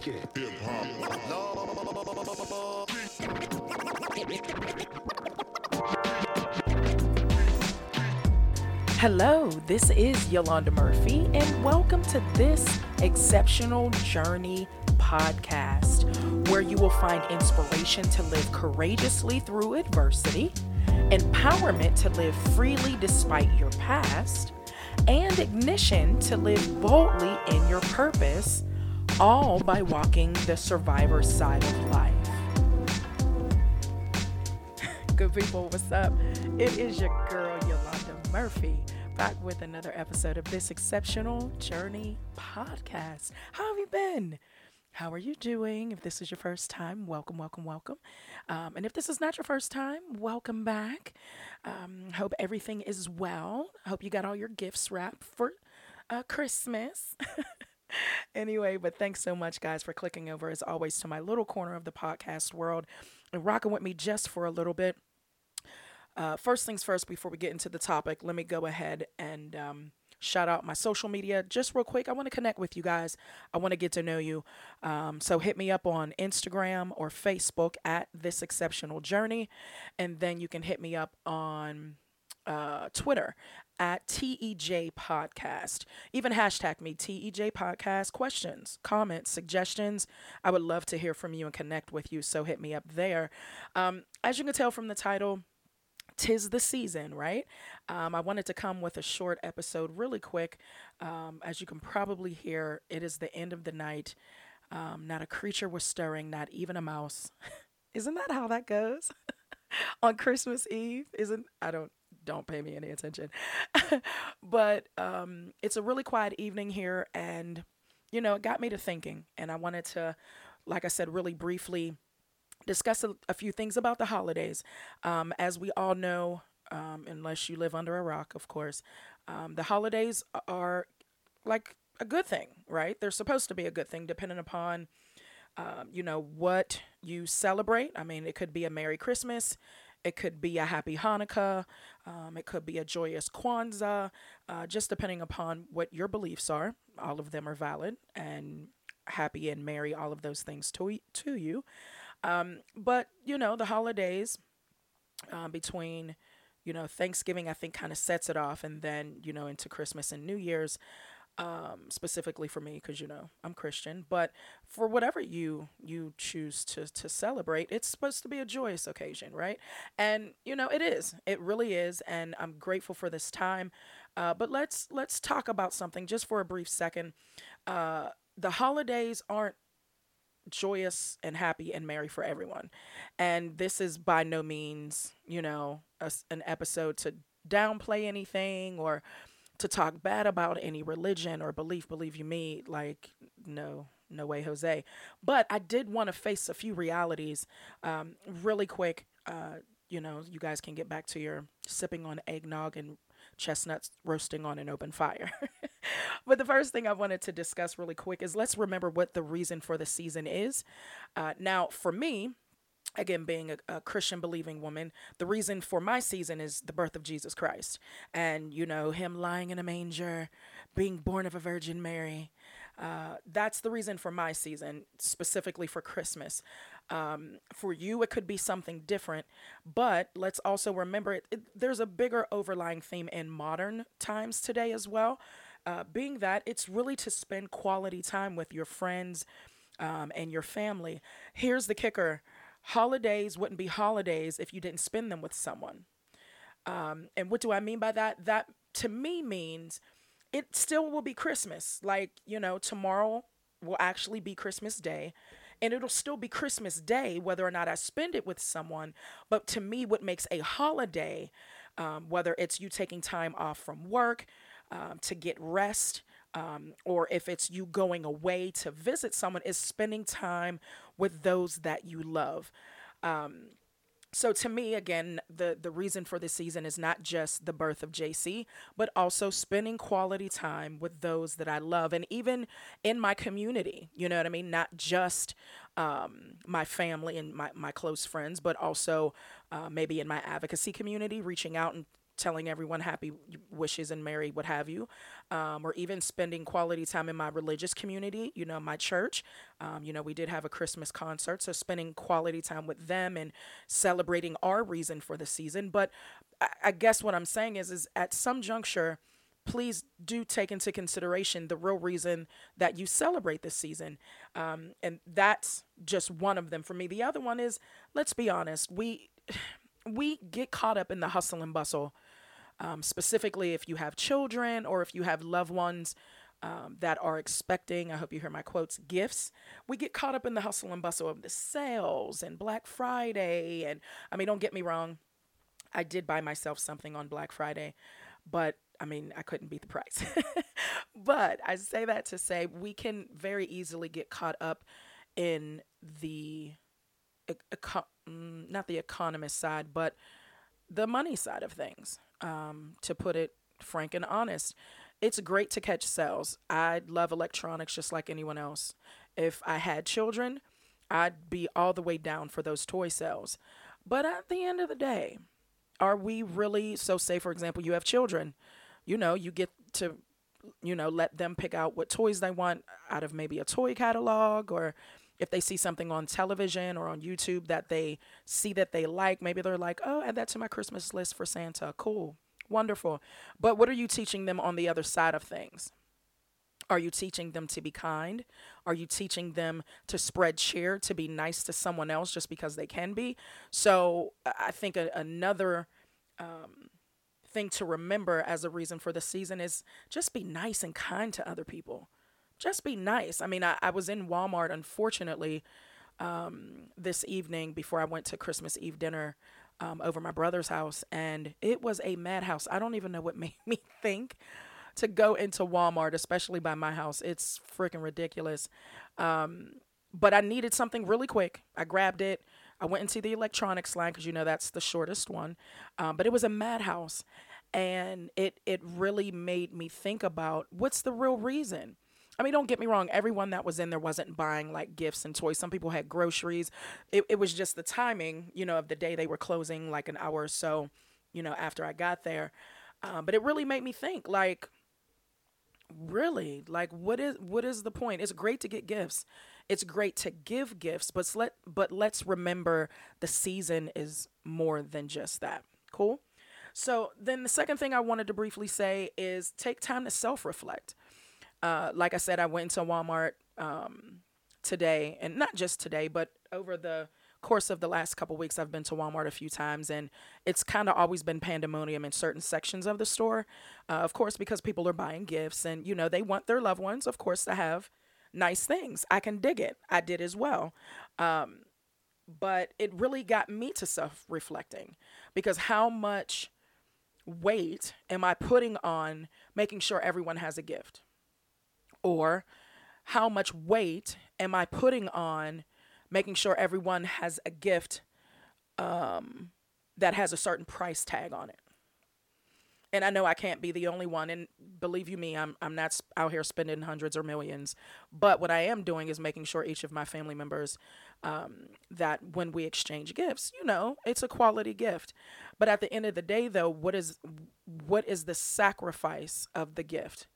Hip Hello, this is Yolanda Murphy, and welcome to this Exceptional Journey podcast, where you will find inspiration to live courageously through adversity, empowerment to live freely despite your past, and ignition to live boldly in your purpose, all by walking the survivor side of life. Good people, what's up? It is your girl Yolanda Murphy back with another episode of this exceptional journey podcast. How have you been? How are you doing? If this is your first time, welcome, welcome, welcome. Um, and if this is not your first time, welcome back. Um, hope everything is well. Hope you got all your gifts wrapped for uh, Christmas. anyway, but thanks so much, guys, for clicking over as always to my little corner of the podcast world and rocking with me just for a little bit. Uh, first things first, before we get into the topic, let me go ahead and um, shout out my social media just real quick. I want to connect with you guys. I want to get to know you. Um, so hit me up on Instagram or Facebook at This Exceptional Journey. And then you can hit me up on uh, Twitter at TEJ Podcast. Even hashtag me, TEJ Podcast. Questions, comments, suggestions. I would love to hear from you and connect with you. So hit me up there. Um, as you can tell from the title, tis the season, right? Um, I wanted to come with a short episode really quick. Um, as you can probably hear, it is the end of the night. Um, not a creature was stirring, not even a mouse. Isn't that how that goes? On Christmas Eve, isn't I don't don't pay me any attention. but um, it's a really quiet evening here, and you know, it got me to thinking, and I wanted to, like I said, really briefly discuss a, a few things about the holidays. Um, as we all know, um, unless you live under a rock, of course, um, the holidays are like a good thing, right? They're supposed to be a good thing, depending upon, um, you know, what you celebrate. I mean, it could be a Merry Christmas. It could be a happy Hanukkah. Um, it could be a joyous Kwanzaa, uh, just depending upon what your beliefs are. All of them are valid and happy and merry, all of those things to, to you. Um, but you know, the holidays uh, between you know Thanksgiving, I think, kind of sets it off, and then you know into Christmas and New Year's. Um, specifically for me, because you know I'm Christian, but for whatever you you choose to to celebrate, it's supposed to be a joyous occasion, right? And you know it is, it really is, and I'm grateful for this time. Uh, but let's let's talk about something just for a brief second. Uh, the holidays aren't joyous and happy and merry for everyone. And this is by no means, you know, a, an episode to downplay anything or to talk bad about any religion or belief. Believe you me, like, no, no way, Jose. But I did want to face a few realities um, really quick. Uh, you know, you guys can get back to your sipping on eggnog and chestnuts roasting on an open fire. but the first thing I wanted to discuss really quick is let's remember what the reason for the season is. Uh, now, for me, again being a, a, christian believing woman the reason for my season is the birth of jesus christ and you know him lying in a manger being born of a virgin mary uh, that's the reason for my season specifically for christmas um, for you, it could be something different, but let's also remember it, it, there's a bigger overlying theme in modern times today as well. Uh, being that it's really to spend quality time with your friends um, and your family. Here's the kicker holidays wouldn't be holidays if you didn't spend them with someone. Um, and what do I mean by that? That to me means it still will be Christmas. Like, you know, tomorrow will actually be Christmas Day and it'll still be Christmas Day, whether or not I spend it with someone. But to me, what makes a holiday, um, whether it's you taking time off from work um, to get rest, um, or if it's you going away to visit someone, is spending time with those that you love. Um, so to me again the the reason for this season is not just the birth of JC but also spending quality time with those that I love and even in my community you know what I mean not just um, my family and my, my close friends but also uh, maybe in my advocacy community reaching out and telling everyone happy wishes and merry what have you um, or even spending quality time in my religious community you know my church um, you know we did have a christmas concert so spending quality time with them and celebrating our reason for the season but I, I guess what i'm saying is is at some juncture please do take into consideration the real reason that you celebrate this season. Um, and that's just one of them for me. The other one is, let's be honest, we we get caught up in the hustle and bustle. Um, specifically, if you have children or if you have loved ones um, that are expecting, I hope you hear my quotes, gifts. We get caught up in the hustle and bustle of the sales and Black Friday. And I mean, don't get me wrong, I did buy myself something on Black Friday, but I mean, I couldn't beat the price. but I say that to say we can very easily get caught up in the, eco- mm, not the economist side, but the money side of things. Um, to put it frank and honest, it's great to catch sales. I love electronics just like anyone else. If I had children, I'd be all the way down for those toy sales. But at the end of the day, are we really so say for example you have children you know, you get to, you know, let them pick out what toys they want out of maybe a toy catalog or if they see something on television or on YouTube that they see that they like, maybe they're like, oh, add that to my Christmas list for Santa. Cool. Wonderful. But what are you teaching them on the other side of things? Are you teaching them to be kind? Are you teaching them to spread cheer, to be nice to someone else just because they can be? So I think a, another um, thing to remember as a reason for the season is just be nice and kind to other people. Just be nice. I mean, I, I was in Walmart, unfortunately, um, this evening before I went to Christmas Eve dinner um, over my brother's house, and it was a madhouse. I don't even know what made me think to go into Walmart, especially by my house. It's freaking ridiculous. Um, but I needed something really quick. I grabbed it. I went into the electronics line because you know that's the shortest one, um, but it was a madhouse, and it it really made me think about what's the real reason. I mean, don't get me wrong. Everyone that was in there wasn't buying like gifts and toys. Some people had groceries. It, it was just the timing, you know, of the day they were closing like an hour or so, you know, after I got there. Um, but it really made me think, like, really, like, what is what is the point? It's great to get gifts it's great to give gifts, but let but let's remember the season is more than just that. Cool? So then the second thing I wanted to briefly say is take time to self-reflect. Uh, like I said, I went into Walmart um, today, and not just today, but over the course of the last couple weeks, I've been to Walmart a few times, and it's kind of always been pandemonium in certain sections of the store. Uh, of course, because people are buying gifts, and you know they want their loved ones, of course, to have nice things. I can dig it. I did as well. Um, but it really got me to self reflecting because how much weight am I putting on making sure everyone has a gift? Or how much weight am I putting on making sure everyone has a gift um, that has a certain price tag on it? and I know I can't be the only one. And believe you me, I'm I'm not out here spending hundreds or millions. But what I am doing is making sure each of my family members um, that when we exchange gifts, you know, it's a quality gift. But at the end of the day, though, what is what is the sacrifice of the gift?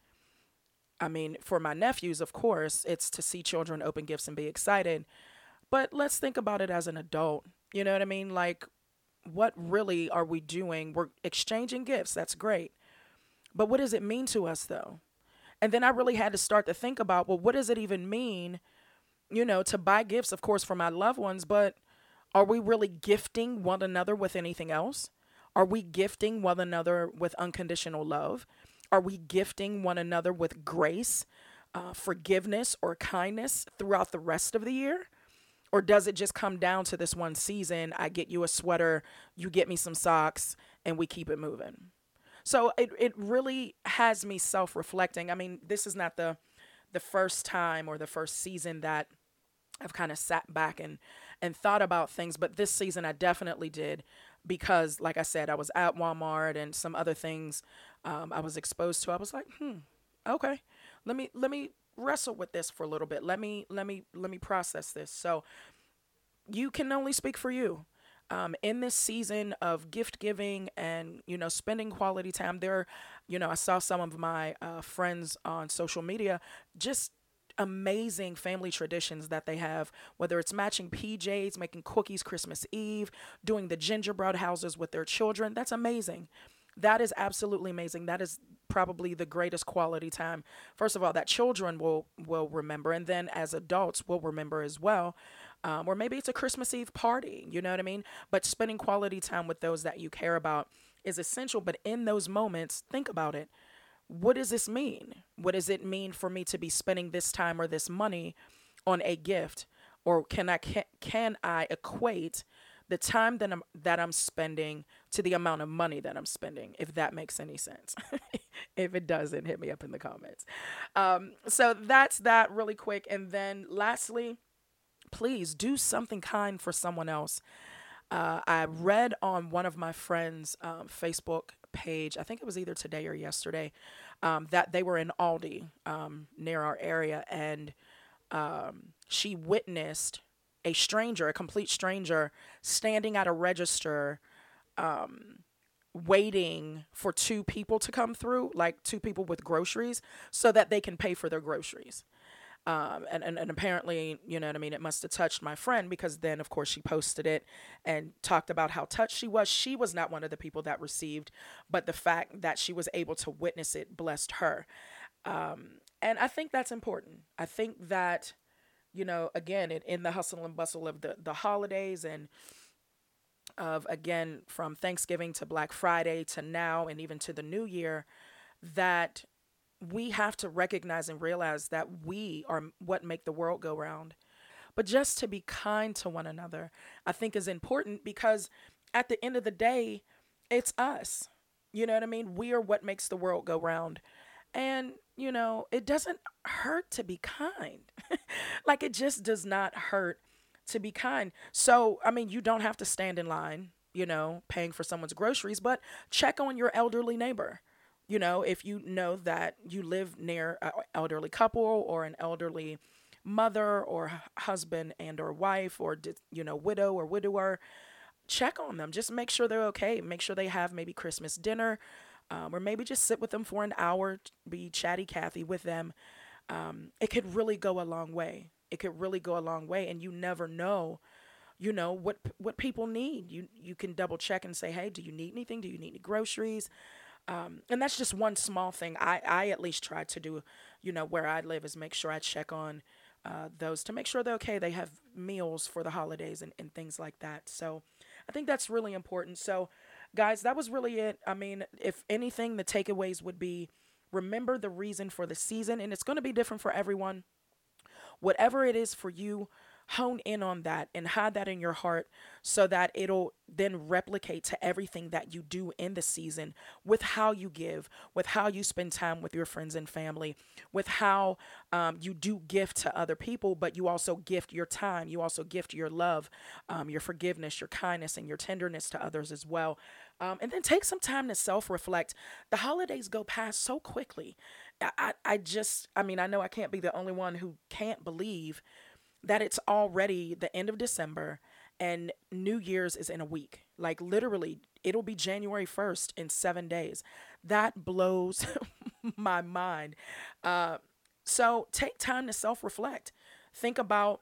I mean, for my nephews, of course, it's to see children open gifts and be excited. But let's think about it as an adult. You know what I mean? Like what really are we doing? We're exchanging gifts. That's great. But what does it mean to us, though? And then I really had to start to think about, well, what does it even mean, you know, to buy gifts, of course, for my loved ones, but are we really gifting one another with anything else? Are we gifting one another with unconditional love? Are we gifting one another with grace, uh, forgiveness, or kindness throughout the rest of the year? Or does it just come down to this one season? I get you a sweater, you get me some socks, and we keep it moving. So it, it really has me self reflecting. I mean, this is not the the first time or the first season that I've kind of sat back and and thought about things, but this season I definitely did because, like I said, I was at Walmart and some other things um, I was exposed to. I was like, hmm, okay, let me let me wrestle with this for a little bit. Let me let me let me process this. So you can only speak for you. um, in this season of gift giving and you know spending quality time there you know i saw some of my uh, friends on social media just amazing family traditions that they have, whether it's matching PJs, making cookies Christmas Eve, doing the gingerbread houses with their children. That's amazing. That is absolutely amazing. That is probably the greatest quality time. First of all, that children will will remember, and then as adults will remember as well. Um, or maybe it's a Christmas Eve party. You know what I mean? But spending quality time with those that you care about is essential. But in those moments, think about it what does this mean? What does it mean for me to be spending this time or this money on a gift? Or can I can, can I equate the time that I'm that I'm spending to the amount of money that I'm spending, if that makes any sense. if it doesn't, hit me up in the comments. Um, so that's that really quick. And then lastly, please do something kind for someone else. Uh, I read on one of my friends' um, Facebook page, I think it was either today or yesterday, um, that they were in Aldi um, near our area, and um, she witnessed a stranger, a complete stranger, standing at a register, um, waiting for two people to come through, like two people with groceries, so that they can pay for their groceries. Um, and, and, and apparently, you know what I mean, it must have touched my friend because then, of course, she posted it and talked about how touched she was. She was not one of the people that received, but the fact that she was able to witness it blessed her. Um, and I think that's important. I think that, you know, again, in, in the hustle and bustle of the, the holidays and of, again, from Thanksgiving to Black Friday to now and even to the new year, that we have to recognize and realize that we are what make the world go round. But just to be kind to one another, I think is important because at the end of the day, it's us. You know what I mean? We are what makes the world go round. And, you know, it doesn't hurt to be kind. like it just does not hurt to be kind. So, I mean, you don't have to stand in line, you know, paying for someone's groceries, but check on your elderly neighbor you know, if you know that you live near an elderly couple or an elderly mother or husband and or wife or you know widow or widower check on them. Just make sure they're okay. Make sure they have maybe christmas dinner um, or maybe just sit with them for an hour be chatty cathy with them. Um, it could really go a long way. It could really go a long way and you never know you know what what people need. You you can double check and say hey do you need anything? Do you need any groceries um, and that's just one small thing I, I at least try to do, you know, where I live is make sure I check on uh, those to make sure they're okay. They have meals for the holidays and, and things like that. So I think that's really important. So, guys, that was really it. I mean, if anything, the takeaways would be remember the reason for the season, and it's going to be different for everyone. Whatever it is for you, hone in on that and hide that in your heart so that it'll then replicate to everything that you do in the season with how you give, with how you spend time with your friends and family, with how um, you do gift to other people, but you also gift your time. You also gift your love, um, your forgiveness, your kindness, and your tenderness to others as well. Um, and then take some time to self reflect. The holidays go past so quickly. I, I, I just, I mean, I know I can't be the only one who can't believe that it's already the end of December and New Year's is in a week. Like literally, it'll be January 1st in seven days. That blows my mind. Uh, so take time to self reflect. Think about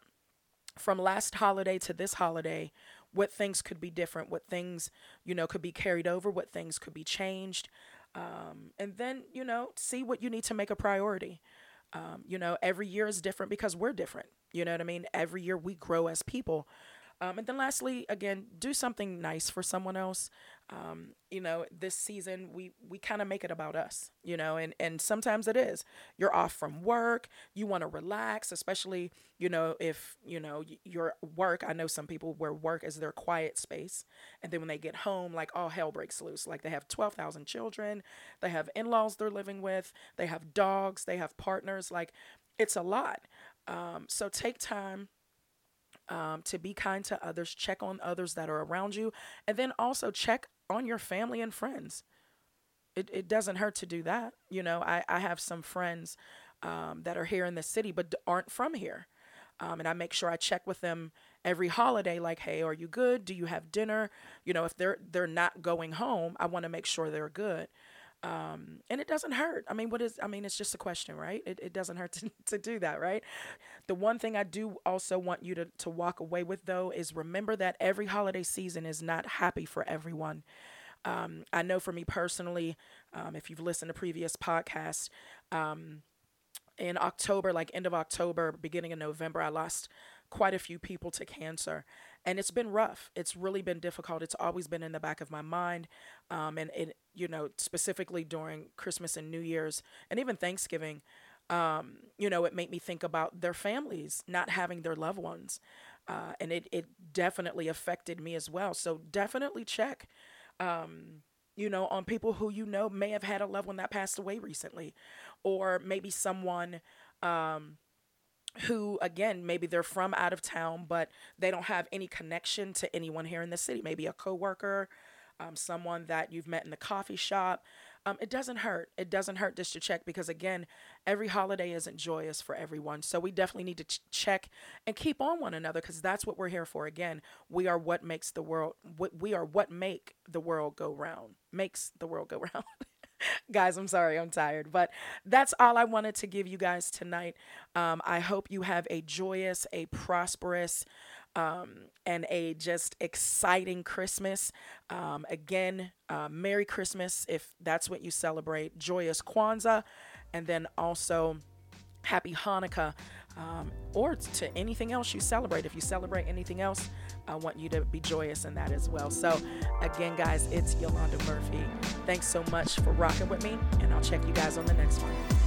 from last holiday to this holiday what things could be different, what things, you know, could be carried over, what things could be changed. Um, and then, you know, see what you need to make a priority. Um, you know, every year is different because we're different. You know what I mean? Every year we grow as people. Um, and then lastly, again, do something nice for someone else. Um, you know, this season we we kind of make it about us, you know, and and sometimes it is. You're off from work, you want to relax, especially you know if you know your work. I know some people where work is their quiet space, and then when they get home, like all hell breaks loose. Like they have twelve thousand children, they have in laws they're living with, they have dogs, they have partners. Like it's a lot. Um, so take time um, to be kind to others, check on others that are around you, and then also check on your family and friends. It, it doesn't hurt to do that. You know, I, I have some friends um, that are here in the city but aren't from here. Um, and I make sure I check with them every holiday like hey are you good do you have dinner you know if they're they're not going home i want to make sure they're good um, and it doesn't hurt. I mean, what is, I mean, it's just a question, right? It, it doesn't hurt to, to do that, right? The one thing I do also want you to, to walk away with, though, is remember that every holiday season is not happy for everyone. Um, I know for me personally, um, if you've listened to previous podcasts, um, in October, like end of October, beginning of November, I lost quite a few people to cancer and it's been rough it's really been difficult it's always been in the back of my mind um, and it you know specifically during christmas and new year's and even thanksgiving um, you know it made me think about their families not having their loved ones uh, and it, it definitely affected me as well. So definitely check um, you know on people who you know may have had a loved one that passed away recently or maybe someone um, who again maybe they're from out of town but they don't have any connection to anyone here in the city maybe a coworker um, someone that you've met in the coffee shop um, it doesn't hurt it doesn't hurt just to check because again every holiday isn't joyous for everyone so we definitely need to ch- check and keep on one another because that's what we're here for again we are what makes the world what we are what make the world go round makes the world go round guys, I'm sorry, I'm tired. But that's all I wanted to give you guys tonight. Um, I hope you have a joyous, a prosperous, um, and a just exciting Christmas. Um, again, uh, Merry Christmas if that's what you celebrate, joyous Kwanzaa, and then also Happy Hanukkah. Um, or to anything else you celebrate. If you celebrate anything else, I want you to be joyous in that as well. So, again, guys, it's Yolanda Murphy. Thanks so much for rocking with me, and I'll check you guys on the next one.